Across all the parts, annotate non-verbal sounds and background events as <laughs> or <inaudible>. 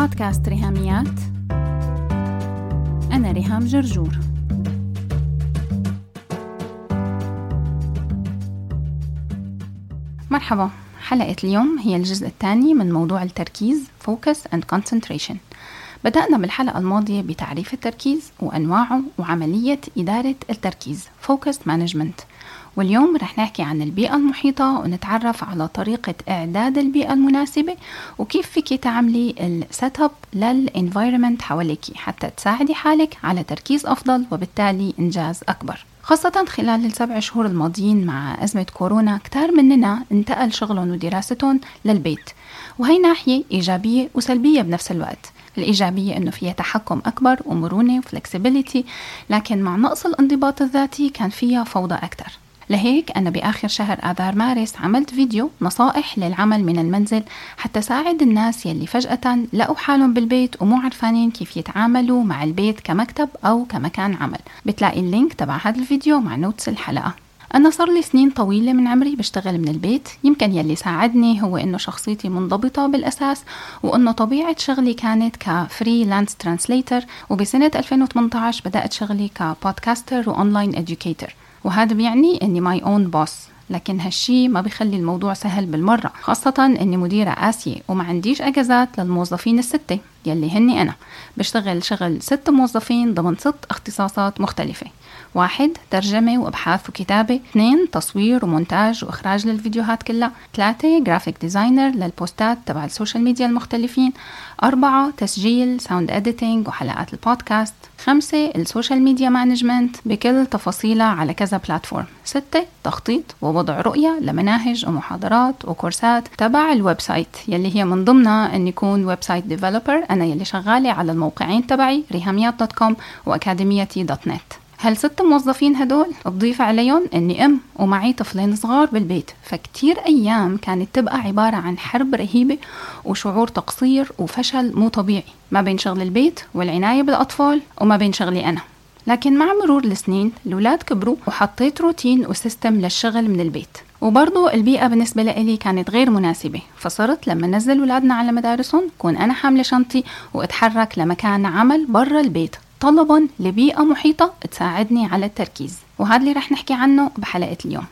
بودكاست ريهاميات. أنا ريهام جرجور. مرحبا. حلقة اليوم هي الجزء الثاني من موضوع التركيز Focus and Concentration. بدأنا بالحلقة الماضية بتعريف التركيز وأنواعه وعملية إدارة التركيز Focused Management. واليوم رح نحكي عن البيئة المحيطة ونتعرف على طريقة إعداد البيئة المناسبة وكيف فيك تعملي ال setup لل environment حواليك حتى تساعدي حالك على تركيز أفضل وبالتالي إنجاز أكبر. خاصة خلال السبع شهور الماضيين مع أزمة كورونا كتار مننا انتقل شغلهم ودراستهم للبيت وهي ناحية إيجابية وسلبية بنفس الوقت. الإيجابية أنه فيها تحكم أكبر ومرونة و flexibility لكن مع نقص الانضباط الذاتي كان فيها فوضى أكثر لهيك أنا بآخر شهر آذار مارس عملت فيديو نصائح للعمل من المنزل حتى ساعد الناس يلي فجأة لقوا حالهم بالبيت ومو عرفانين كيف يتعاملوا مع البيت كمكتب أو كمكان عمل. بتلاقي ال link تبع هذا الفيديو مع notes الحلقة. أنا صار لي سنين طويلة من عمري بشتغل من البيت. يمكن يلي ساعدني هو إنه شخصيتي منضبطة بالأساس وإنه طبيعة شغلي كانت ك freelance translator وبسنة 2018 بدأت شغلي ك podcaster و online educator وهذا بيعني إني my own boss لكن هالشي ما بيخلي الموضوع سهل بالمرة خاصة إني مديرة قاسية وما عنديش أجازات للموظفين الستة. يلي هني أنا. بشتغل شغل ست موظفين ضمن ست اختصاصات مختلفة. واحد ترجمة وأبحاث وكتابة. اثنين تصوير ومونتاج وإخراج للفيديوهات كلها. ثلاثة graphic designer للبوستات تبع ال social media المختلفين. أربعة تسجيل sound editing وحلقات البودكاست. خمسة ال social media management بكل تفاصيلها على كذا platform ستة تخطيط ووضع رؤية لمناهج ومحاضرات وكورسات تبع ال website يلي هي من ضمنها أن يكون website developer أنا يلي شغالة على الموقعين تبعي ريهاميات dot com وأكاديميتي dot net. هالست موظفين هدول؟ بضيف عليهم إني أم ومعي طفلين صغار بالبيت. فكتير أيام كانت تبقى عبارة عن حرب رهيبة وشعور تقصير وفشل مو طبيعي. ما بين شغل البيت والعناية بالأطفال وما بين شغلي أنا. لكن مع مرور السنين الأولاد كبروا وحطيت روتين و system للشغل من البيت. وبرضو البيئة بالنسبة لي كانت غير مناسبة فصرت لما نزل أولادنا على مدارسهم كون أنا حاملة شنطي وأتحرك لمكان عمل برا البيت طلبا لبيئة محيطة تساعدني على التركيز. وهذا اللي رح نحكي عنه بحلقة اليوم.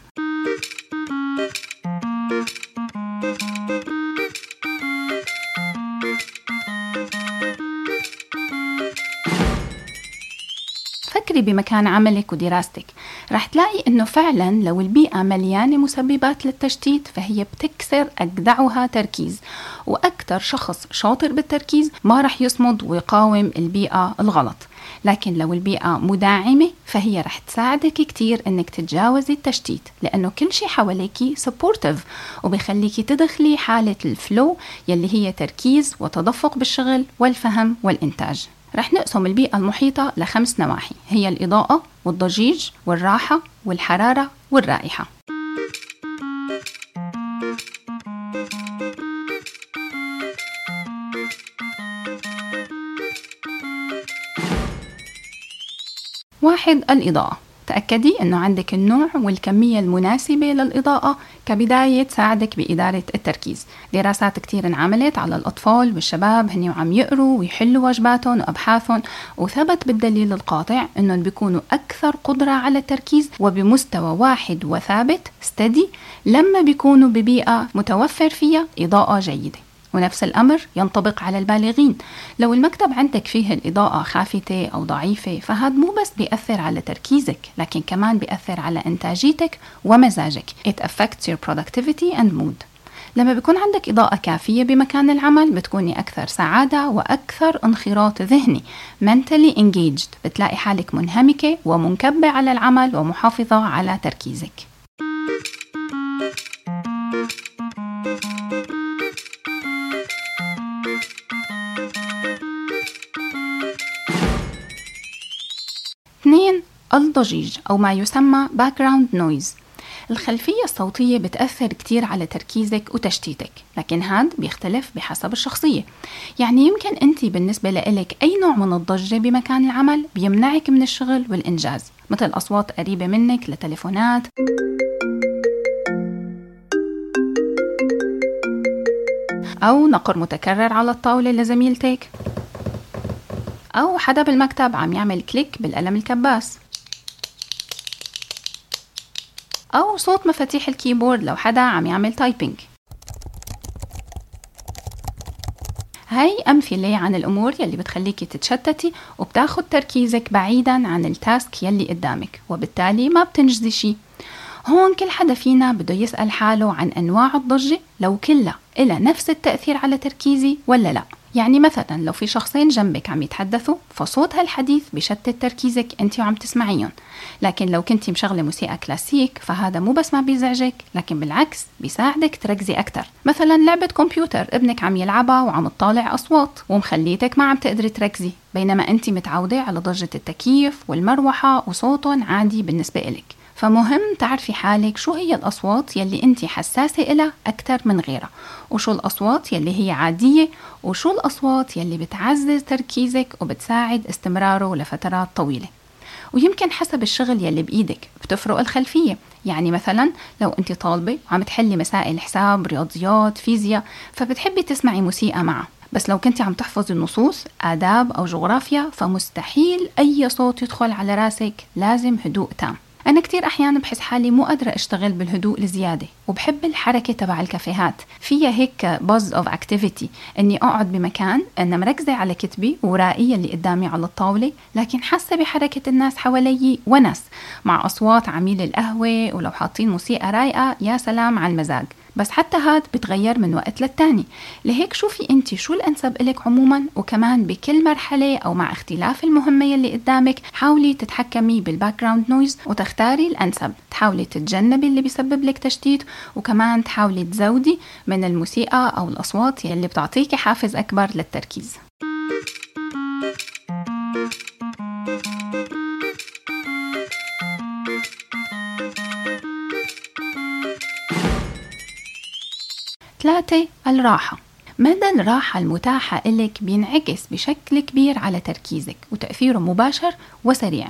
فكري بمكان عملك ودراستك. رح تلاقي إنه فعلا لو البيئة مليانة مسببات للتشتيت فهي بتكسر أجدعها تركيز. وأكثر شخص شاطر بالتركيز ما رح يصمد ويقاوم البيئة الغلط. لكن لو البيئة داعمة فهي رح تساعدك كتير إنك تتجاوزي التشتيت لأنه كل شيء حواليكي supportive وبيخليكي تدخلي حالة ال flow يلي هي تركيز وتدفق بالشغل والفهم والإنتاج. رح نقسم البيئة المحيطة لخمس نواحي. هي الإضاءة والضجيج والراحة والحرارة والرائحة. واحد الإضاءة. تأكدي أنه عندك النوع والكمية المناسبة للإضاءة كبداية تساعدك بإدارة التركيز. دراسات كتير انعملت على الأطفال والشباب هني وعم يقروا ويحلوا واجباتهم وأبحاثهم وثبت بالدليل القاطع أنهم بيكونوا أكثر قدرة على التركيز وبمستوى واحد وثابت ستدي لما بيكونوا ببيئة متوفر فيها إضاءة جيدة. ونفس الأمر ينطبق على البالغين. لو المكتب عندك فيه الإضاءة خافتة أو ضعيفة فهذا مو بس بيأثر على تركيزك لكن كمان بيأثر على إنتاجيتك ومزاجك. It affects your productivity and mood. لما بيكون عندك إضاءة كافية بمكان العمل بتكوني أكثر سعادة وأكثر انخراط ذهني. Mentally engaged. بتلاقي حالك منهمكة ومنكبة على العمل ومحافظة على تركيزك. الضجيج أو ما يسمى background noise. الخلفية الصوتية بتأثر كتير على تركيزك وتشتيتك لكن هاد بيختلف بحسب الشخصية. يعني يمكن أنت بالنسبة لإلك أي نوع من الضجة بمكان العمل بيمنعك من الشغل والإنجاز مثل أصوات قريبة منك لتليفونات. أو نقر متكرر على الطاولة لزميلتك. أو حدا بالمكتب عم يعمل click بالقلم الكباس. أو صوت مفاتيح ال keyboard لو حدا عم يعمل typing هاي أمثلة عن الأمور يلي بتخليكي تتشتتي وبتاخد تركيزك بعيدا عن ال task يلي قدامك وبالتالي ما بتنجزي شي. هون كل حدا فينا بده يسأل حاله عن أنواع الضجة لو كلها إلها نفس التأثير على تركيزي ولا لأ. يعني مثلا لو في شخصين جنبك عم يتحدثوا فصوت هالحديث بشتت تركيزك أنت وعم تسمعيهم. لكن لو كنت مشغلة موسيقى كلاسيك فهذا مو بس ما بيزعجك لكن بالعكس بيساعدك تركزي أكثر مثلا لعبة كمبيوتر ابنك عم يلعبها وعم تطالع أصوات ومخليتك ما عم تقدري تركزي بينما أنت متعودة على ضجة التكييف والمروحة وصوتهم عادي بالنسبة إلك. فمهم تعرفي حالك شو هي الأصوات يلي أنت حساسة إلها أكثر من غيرها وشو الأصوات يلي هي عادية وشو الأصوات يلي بتعزز تركيزك وبتساعد استمراره لفترات طويلة. ويمكن حسب الشغل يلي بإيدك بتفرق الخلفية يعني مثلا لو أنت طالبة وعم تحلي مسائل حساب رياضيات فيزياء فبتحبي تسمعي موسيقى معها بس لو كنت عم تحفظي النصوص آداب أو جغرافيا فمستحيل أي صوت يدخل على راسك لازم هدوء تام. أنا كتير أحيانا بحس حالي مو قادرة أشتغل بالهدوء الزيادة وبحب الحركة تبع الكافيهات. فيها هيك buzz of activity إني أقعد بمكان أنا مركزة على كتبي وأوراقي اللي قدامي على الطاولة لكن حاسة بحركة الناس حوالي ونس مع أصوات عمايل القهوة ولو حاطين موسيقى رايقة يا سلام على المزاج. بس حتى هاد بتغير من وقت للتاني. لهيك شوفي انت شو الأنسب لك عموما وكمان بكل مرحلة أو مع اختلاف المهمة يلي قدامك حاولي تتحكمي بال background noise وتختاري الأنسب. تحاولي تتجنبي اللي بيسبب لك تشتيت وكمان تحاولي تزودي من الموسيقى أو الأصوات يلي بتعطيكي حافز أكبر للتركيز. ثلاثة الراحة. مدى الراحة المتاحة إلك بينعكس بشكل كبير على تركيزك وتأثيره مباشر وسريع.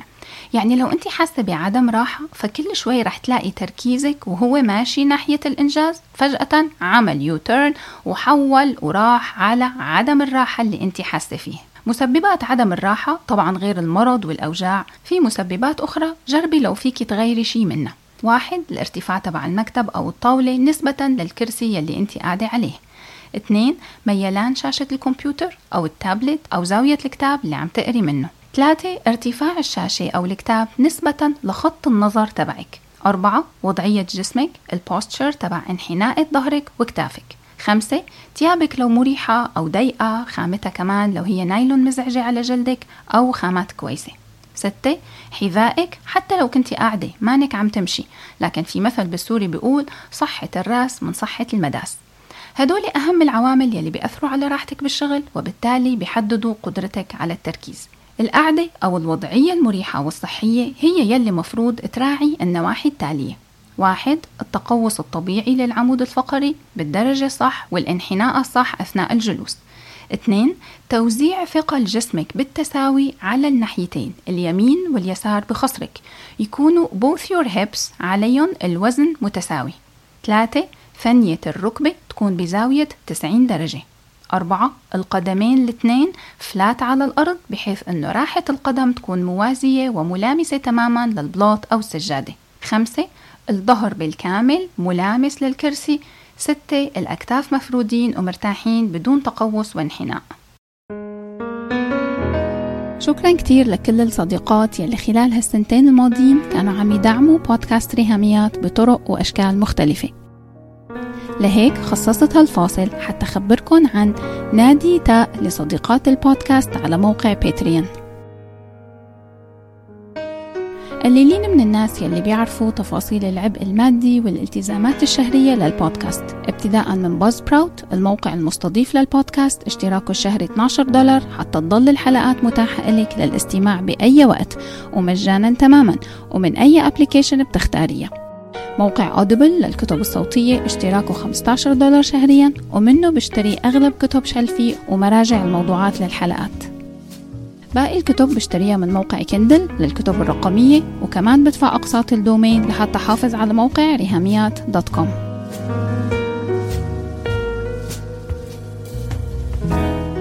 يعني لو أنت حاسة بعدم راحة فكل شوي رح تلاقي تركيزك وهو ماشي ناحية الإنجاز. فجأة عمل يوتيرن وحول وراح على عدم الراحة اللي أنت حاسة فيه. مسببات عدم الراحة طبعا غير المرض والأوجاع. في مسببات أخرى جربي لو فيك تغيري شي منها. واحد الارتفاع تبع المكتب أو الطاولة نسبة للكرسي يلي أنت قاعدة عليه. اثنين ميلان شاشة الكمبيوتر أو التابلت أو زاوية الكتاب اللي عم تقري منه. ثلاثة ارتفاع الشاشة أو الكتاب نسبة لخط النظر تبعك. أربعة وضعية جسمك ال posture تبع انحناء ظهرك وكتافك. خمسة تيابك لو مريحة أو ضيقة خامتها كمان لو هي نايلون مزعجة على جلدك أو خامات كويسة. ستة حذائك حتى لو كنت قاعدة مانك عم تمشي. لكن في مثل بالسوري بيقول صحة الرأس من صحة المداس. هدول أهم العوامل يلي بيأثروا على راحتك بالشغل وبالتالي بيحددوا قدرتك على التركيز. القعدة أو الوضعية المريحة والصحية هي يلي مفروض تراعي النواحي التالية. واحد التقوس الطبيعي للعمود الفقري بالدرجة الصح والانحناء الصح أثناء الجلوس. اثنين توزيع ثقل جسمك بالتساوي على الناحيتين اليمين واليسار بخصرك. يكونوا both your hips عليهم الوزن متساوي. ثلاثة ثنية الركبة تكون بزاوية 90 درجة. أربعة القدمين الاثنين فلات على الأرض بحيث أنه راحة القدم تكون موازية وملامسة تماما للبلاط أو السجادة. خمسة الظهر بالكامل ملامس للكرسي. ستة الأكتاف مفرودين ومرتاحين بدون تقوس وانحناء. شكرا كتير لكل الصديقات يلي خلال هالسنتين الماضيين كانوا عم يدعموا بودكاست ريهاميات بطرق وأشكال مختلفة. لهيك خصصت هالفاصل حتى أخبركن عن نادي تاء لصديقات البودكاست على موقع Patreon قليلين من الناس يلي بيعرفوا تفاصيل العبء المادي والالتزامات الشهرية للبودكاست. ابتداء من Buzzsprout الموقع المستضيف للبودكاست. اشتراكه الشهري 12 دولار حتى تضل الحلقات متاحة لك للاستماع بأي وقت ومجانا تماما ومن أي application بتختاريها. موقع Audible للكتب الصوتية اشتراكه 15 دولار شهريا ومنه بشتري أغلب كتب Shelfie ومراجع الموضوعات للحلقات. باقي الكتب بشتريها من موقع Kindle للكتب الرقمية وكمان بدفع أقساط ال domain لحتى أحافظ على موقع ريهاميات dot com.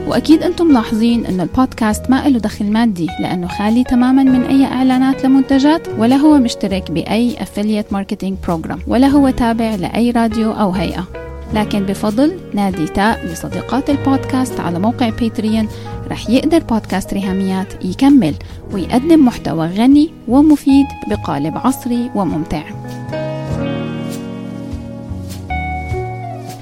وأكيد أنتم ملاحظين أن البودكاست ما له دخل مادي لأنه خالي تماما من أي إعلانات لمنتجات ولا هو مشترك بأي affiliate marketing program ولا هو تابع لأي راديو أو هيئة. لكن بفضل نادي تاء لصديقات البودكاست على موقع Patreon رح يقدر بودكاست ريهاميات يكمل ويقدم محتوى غني ومفيد بقالب عصري وممتع.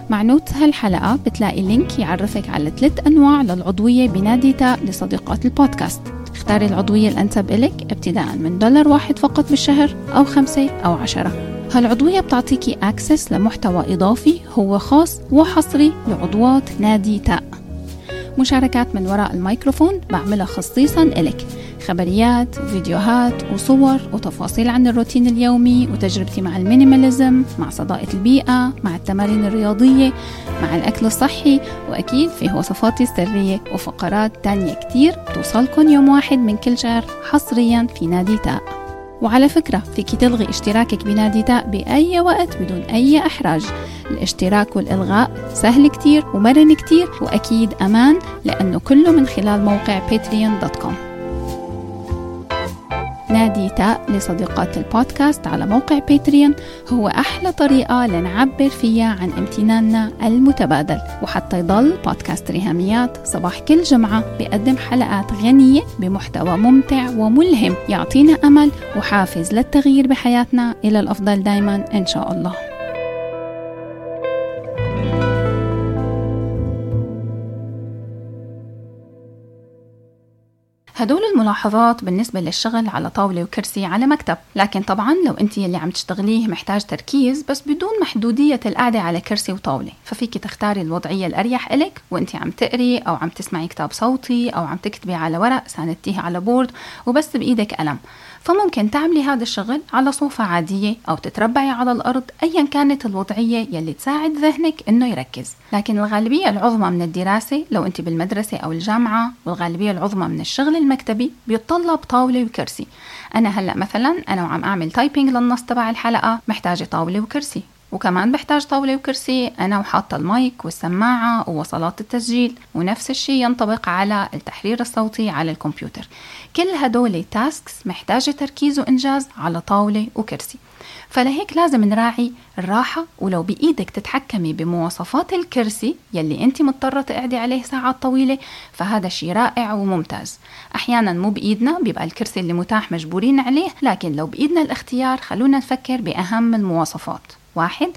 مع note هالحلقة بتلاقي link يعرفك على ثلاث أنواع للعضوية بنادي تاء لصديقات البودكاست. اختاري العضوية الأنسب إلك ابتداء من دولار واحد فقط بالشهر أو خمسة أو عشرة. هالعضوية بتعطيكي access لمحتوى إضافي هو خاص وحصري لعضوات نادي تاء مشاركات من وراء الميكروفون بعملها خصيصا إلك. خبريات وفيديوهات وصور وتفاصيل عن الروتين اليومي وتجربتي مع المينيماليزم مع صداقة البيئة مع التمارين الرياضية مع الأكل الصحي وأكيد فيه وصفاتي السرية وفقرات تانية كتير توصلكن يوم واحد من كل شهر حصريا في نادي تاء. وعلى فكرة فيك تلغي اشتراكك بنادي تاء بأي وقت بدون أي إحراج. الاشتراك والإلغاء سهل كتير ومرن كتير وأكيد أمان لأنه كله من خلال موقع patreon.com نادي تاء لصديقات البودكاست على موقع باتريون. هو أحلى طريقة لنعبر فيها عن امتناننا المتبادل. وحتى يضل بودكاست ريهاميات صباح كل جمعة بقدم حلقات غنية بمحتوى ممتع وملهم. يعطينا أمل وحافز للتغيير بحياتنا. إلى الأفضل دايما إن شاء الله. هدول الملاحظات بالنسبة للشغل على طاولة وكرسي على مكتب. لكن طبعا لو أنت يلي عم تشتغليه محتاج تركيز بس بدون محدودية القعدة على كرسي وطاولة. ففيك تختاري الوضعية الأريح إلك وأنت عم تقري أو عم تسمعي كتاب صوتي أو عم تكتبي على ورق ساندتيه على بورد وبس بإيدك قلم. فممكن تعملي هذا الشغل على صوفة عادية أو تتربعي على الأرض أيا كانت الوضعية يلي تساعد ذهنك إنه يركز. لكن الغالبية العظمى من الدراسة لو أنت بالمدرسة أو الجامعة والغالبية العظمى من الشغل المكتبي بيتطلب طاولة وكرسي. أنا هلأ مثلا أنا وعم أعمل typing للنص تبع الحلقة محتاجة طاولة وكرسي. وكمان بحتاج طاولة وكرسي أنا وحاطة المايك والسماعة ووصلات التسجيل ونفس الشيء ينطبق على التحرير الصوتي على الكمبيوتر. كل هدول tasks محتاجة تركيز وإنجاز على طاولة وكرسي. فلهيك لازم نراعي الراحة ولو بإيدك تتحكمي بمواصفات الكرسي يلي أنت مضطرة تقعدي عليه ساعات طويلة فهذا شيء رائع وممتاز. أحيانا مو بإيدنا بيبقى الكرسي اللي متاح مجبورين عليه لكن لو بإيدنا الاختيار خلونا نفكر بأهم المواصفات. واحد.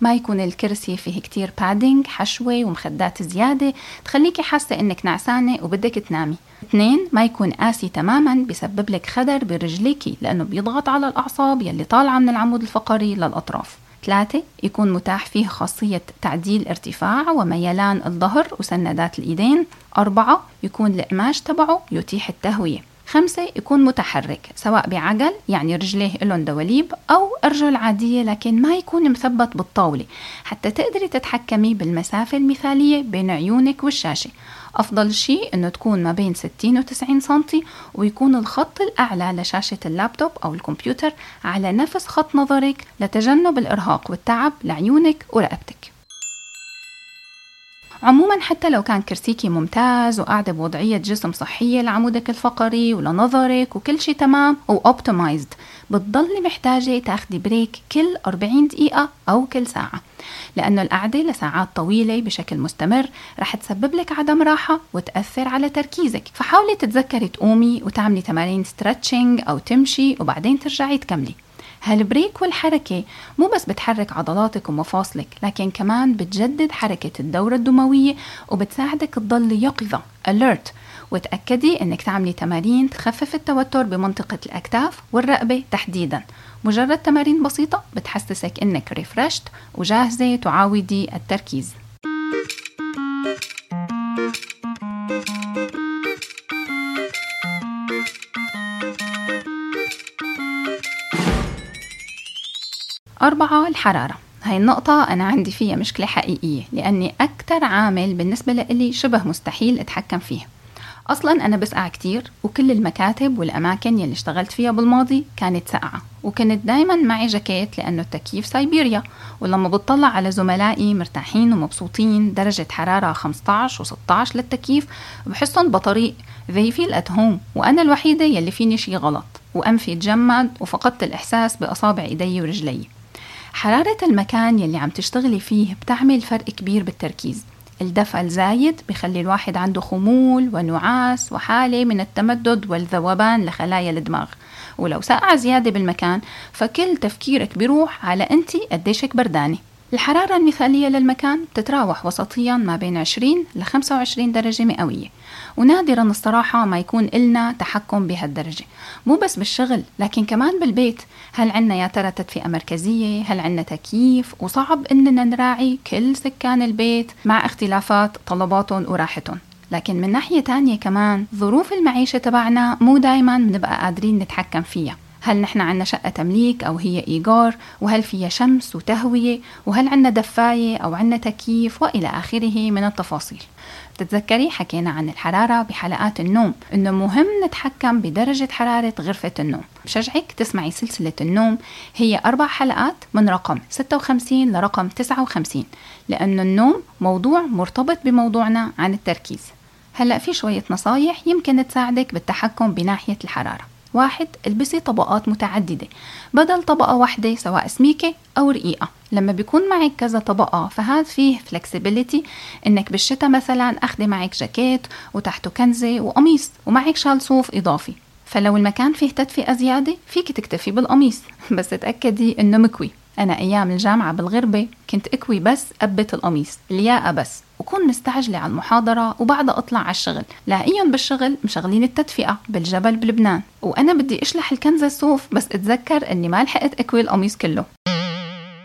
ما يكون الكرسي فيه كتير بادينج حشوة ومخدات زيادة. تخليكي حاسة إنك نعسانة وبدك تنامي. اثنين ما يكون قاسي تماما بسبب لك خدر برجليكي لأنه بيضغط على الأعصاب يلي طالعة من العمود الفقري للأطراف. ثلاثة يكون متاح فيه خاصية تعديل ارتفاع وميلان الظهر وسندات الإيدين. أربعة يكون القماش تبعه يتيح التهوية. خمسة يكون متحرك سواء بعجل يعني رجليه لهم دواليب أو أرجل عادية لكن ما يكون مثبت بالطاولة حتى تقدري تتحكمي بالمسافة المثالية بين عيونك والشاشة. أفضل شيء أنه تكون ما بين 60 و 90 سنتي ويكون الخط الأعلى لشاشة اللابتوب أو الكمبيوتر على نفس خط نظرك لتجنب الإرهاق والتعب لعيونك ورقبتك. عموما حتى لو كان كرسيكي ممتاز وقاعدة بوضعية جسم صحية لعمودك الفقري ولنظرك وكل شيء تمام و optimized بتضلي محتاجة تاخدي break كل 40 دقيقة أو كل ساعة. لأنه القعدة لساعات طويلة بشكل مستمر رح تسبب لك عدم راحة وتأثر على تركيزك. فحاولي تتذكري تقومي وتعملي تمارين stretching أو تمشي وبعدين ترجعي تكملي. هال break والحركة مو بس بتحرك عضلاتك ومفاصلك لكن كمان بتجدد حركة الدورة الدموية وبتساعدك تضل يقظة alert. وتأكدي إنك تعملي تمارين تخفف التوتر بمنطقة الأكتاف والرقبة تحديدا. مجرد تمارين بسيطة بتحسسك إنك ريفرشت وجاهزة تعاودي التركيز. أربعة الحرارة. هاي النقطة أنا عندي فيها مشكلة حقيقية لأني أكثر عامل بالنسبة لإلي شبه مستحيل أتحكم فيه أصلا أنا بسقع كتير وكل المكاتب والأماكن يلي اشتغلت فيها بالماضي كانت ساقعة وكنت دايما معي جاكيت لأنه التكييف سيبيريا ولما بتطلع على زملائي مرتاحين ومبسوطين درجة حرارة 15 و16 للتكييف بحسهم بطريق. They feel at home وأنا الوحيدة يلي فيني شي غلط وأنفي تجمد وفقدت الإحساس بأصابع إيدي ورجلي. حرارة المكان يلي عم تشتغلي فيه بتعمل فرق كبير بالتركيز. الدفء الزايد بخلي الواحد عنده خمول ونعاس وحالة من التمدد والذوبان لخلايا الدماغ. ولو سقع زيادة بالمكان فكل تفكيرك بيروح على أنت قديشك بردانة الحرارة المثالية للمكان بتتراوح وسطيا ما بين 20 ل 25 درجة مئوية. ونادرا الصراحة ما يكون إلنا تحكم بهالدرجة. مو بس بالشغل لكن كمان بالبيت. هل عنا يا ترى تدفئة مركزية؟ هل عنا تكييف؟ وصعب إننا نراعي كل سكان البيت مع اختلافات طلباتهم وراحتهم. لكن من ناحية تانية كمان ظروف المعيشة تبعنا مو دايما بنبقى قادرين نتحكم فيها. هل نحن عنا شقة تمليك أو هي إيجار؟ وهل فيها شمس وتهوية؟ وهل عنا دفاية أو عنا تكييف؟ وإلى آخره من التفاصيل. بتتذكري حكينا عن الحرارة بحلقات النوم إنه مهم نتحكم بدرجة حرارة غرفة النوم. بشجعك تسمعي سلسلة النوم هي أربع حلقات من رقم 56 لرقم 59 لأنه النوم موضوع مرتبط بموضوعنا عن التركيز. هلأ في شوية نصايح يمكن تساعدك بالتحكم بناحية الحرارة. واحد البسي طبقات متعددة. بدل طبقة واحدة سواء سميكة أو رقيقة. لما بيكون معك كذا طبقة فهذا فيه فلكسبيليتي إنك بالشتاء مثلا اخذي معك جاكيت وتحته كنزة وقميص ومعك شال صوف إضافي. فلو المكان فيه تدفئة زيادة فيك تكتفي بالقميص. <laughs> بس تأكدي إنه مكوي. أنا أيام الجامعة بالغربة كنت أكوي بس قبة القميص الياقة بس وكون مستعجلة على المحاضرة وبعدها أطلع على الشغل. لاقيهم بالشغل مشغلين التدفئة بالجبل بلبنان. وأنا بدي أشلح الكنزة الصوف بس أتذكر أني ما لحقت أكوي القميص كله.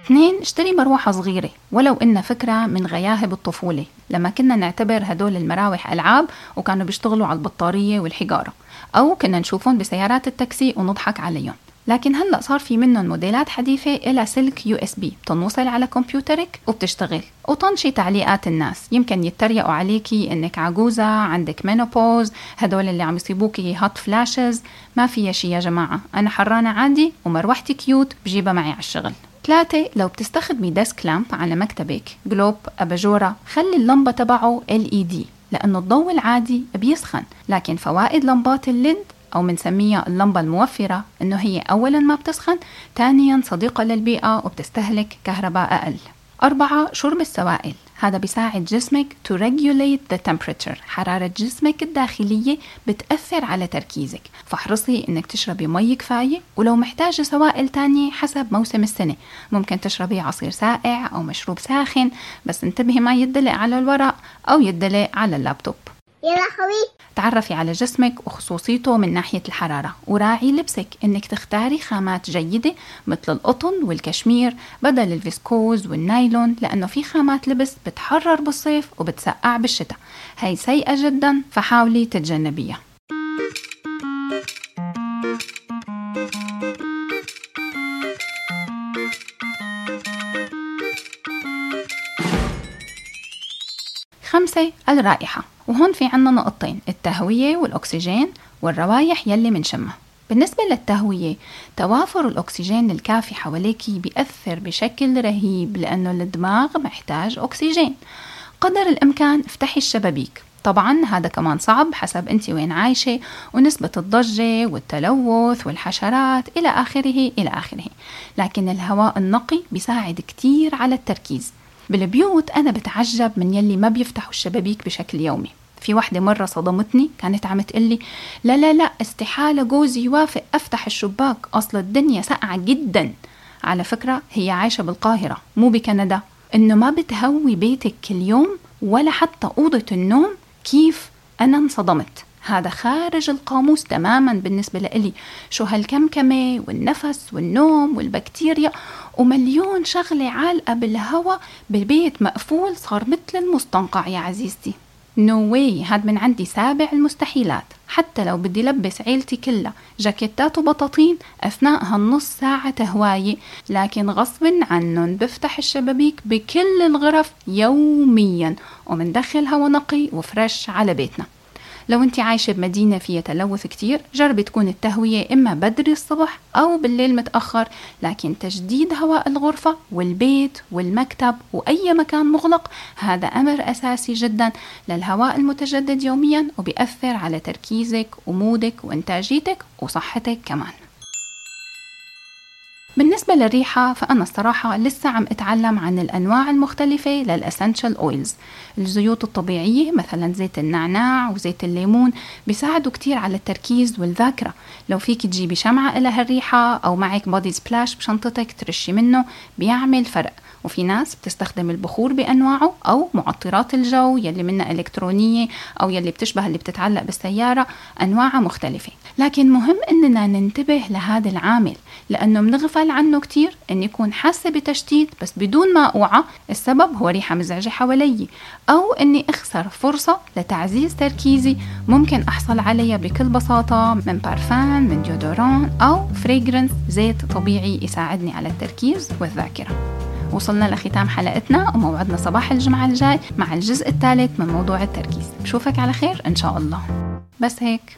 اثنين اشتري مروحة صغيرة ولو إنها فكرة من غياهب الطفولة لما كنا نعتبر هدول المراوح ألعاب وكانوا بيشتغلوا على البطارية والحجارة. أو كنا نشوفهم بسيارات التاكسي ونضحك عليهم. لكن هلا صار في منهم موديلات حديثة إلها سلك USB؟ بتنوصل على كمبيوترك وبتشتغل. وطنشي تعليقات الناس. يمكن يتريقوا عليكي إنك عجوزة عندك menopause هدول اللي عم يصيبوكي hot flashes ما فيها شي يا جماعة. أنا حرانة عادي ومروحتي cute بجيبها معي على الشغل. ثلاثة لو بتستخدمي desk lamp على مكتبك globe أباجورة خلي اللمبة تبعه LED لأنه الضوء العادي بيسخن. لكن فوائد لمبات ال LED أو بنسميها اللمبة الموفرة إنه هي أولا ما بتسخن ثانيا صديقة للبيئة وبتستهلك كهرباء أقل. أربعة شرب السوائل. هذا بيساعد جسمك to regulate the temperature. حرارة جسمك الداخلية بتأثر على تركيزك. فاحرصي إنك تشربي مي كفاية ولو محتاجة سوائل تانية حسب موسم السنة. ممكن تشربي عصير ساقع أو مشروب ساخن بس انتبهي ما يدلق على الورق أو يدلق على اللابتوب. يا لهوي تعرفي على جسمك وخصوصيته من ناحية الحرارة. وراعي لبسك إنك تختاري خامات جيدة مثل القطن والكشمير بدل الفيسكوز والنايلون لأنه في خامات لبس بتحرر بالصيف وبتسقع بالشتاء. هي سيئة جدا فحاولي تتجنبيها. الرائحة. وهون في عنا نقطتين التهوية والأكسجين والروايح يلي منشمها. بالنسبة للتهوية توافر الأكسجين الكافي حواليك بيأثر بشكل رهيب لأنه الدماغ محتاج أكسجين. قدر الإمكان افتحي الشبابيك. طبعا هذا كمان صعب حسب أنت وين عايشة ونسبة الضجة والتلوث والحشرات إلى آخره إلى آخره. لكن الهواء النقي بيساعد كتير على التركيز. بالبيوت أنا بتعجب من يلي ما بيفتحوا الشبابيك بشكل يومي. في وحدة مرة صدمتني كانت عم تقلي لا لا لا استحالة جوزي يوافق أفتح الشباك أصل الدنيا ساقعة جدا. على فكرة هي عايشة بالقاهرة مو بكندا. إنه ما بتهوي بيتك كل يوم ولا حتى أوضة النوم كيف أنا انصدمت. هذا خارج القاموس تماما بالنسبة لإلي. شو هالكمكمة والنفس والنوم والبكتيريا ومليون شغلة عالقة بالهواء بالبيت مقفول صار مثل المستنقع يا عزيزتي. نو no واي هاد من عندي سابع المستحيلات. حتى لو بدي لبس عيلتي كلها جاكيتات وبطانيات أثناء هالنص ساعة هواية. لكن غصب عنهم بفتح الشبابيك بكل الغرف يوميا. ومندخل هوا نقي و fresh على بيتنا. لو انت عايشة بمدينة فيها تلوث كتير جربي تكون التهوية إما بدري الصبح أو بالليل متأخر لكن تجديد هواء الغرفة والبيت والمكتب وأي مكان مغلق هذا أمر أساسي جدا للهواء المتجدد يوميا وبيأثر على تركيزك ومودك وإنتاجيتك وصحتك كمان. بالنسبة للريحة فأنا الصراحة لسه عم أتعلم عن الأنواع المختلفة للأسنشال أويلز الزيوت الطبيعية مثلا زيت النعناع وزيت الليمون بيساعدوا كتير على التركيز والذاكرة. لو فيك تجيبي شمعة إلى هالريحة أو معك بودي سبلاش بشنطتك ترشي منه بيعمل فرق. وفي ناس بتستخدم البخور بأنواعه أو معطرات الجو يلي منها إلكترونية أو يلي بتشبه اللي بتتعلق بالسيارة أنواعها مختلفة. لكن مهم إننا ننتبه لهذا العامل لأنه منغفل عنه كتير إن يكون حاسة بتشتيت بس بدون ما أوعى السبب هو ريحة مزعجة حوالي أو إني أخسر فرصة لتعزيز تركيزي. ممكن أحصل عليها بكل بساطة من بارفان من déodorant أو fragrance زيت طبيعي يساعدني على التركيز والذاكرة. وصلنا لختام حلقتنا وموعدنا صباح الجمعة الجاي مع الجزء الثالث من موضوع التركيز. بشوفك على خير إن شاء الله. بس هيك.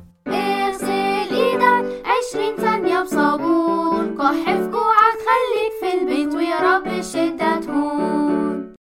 صبور قحط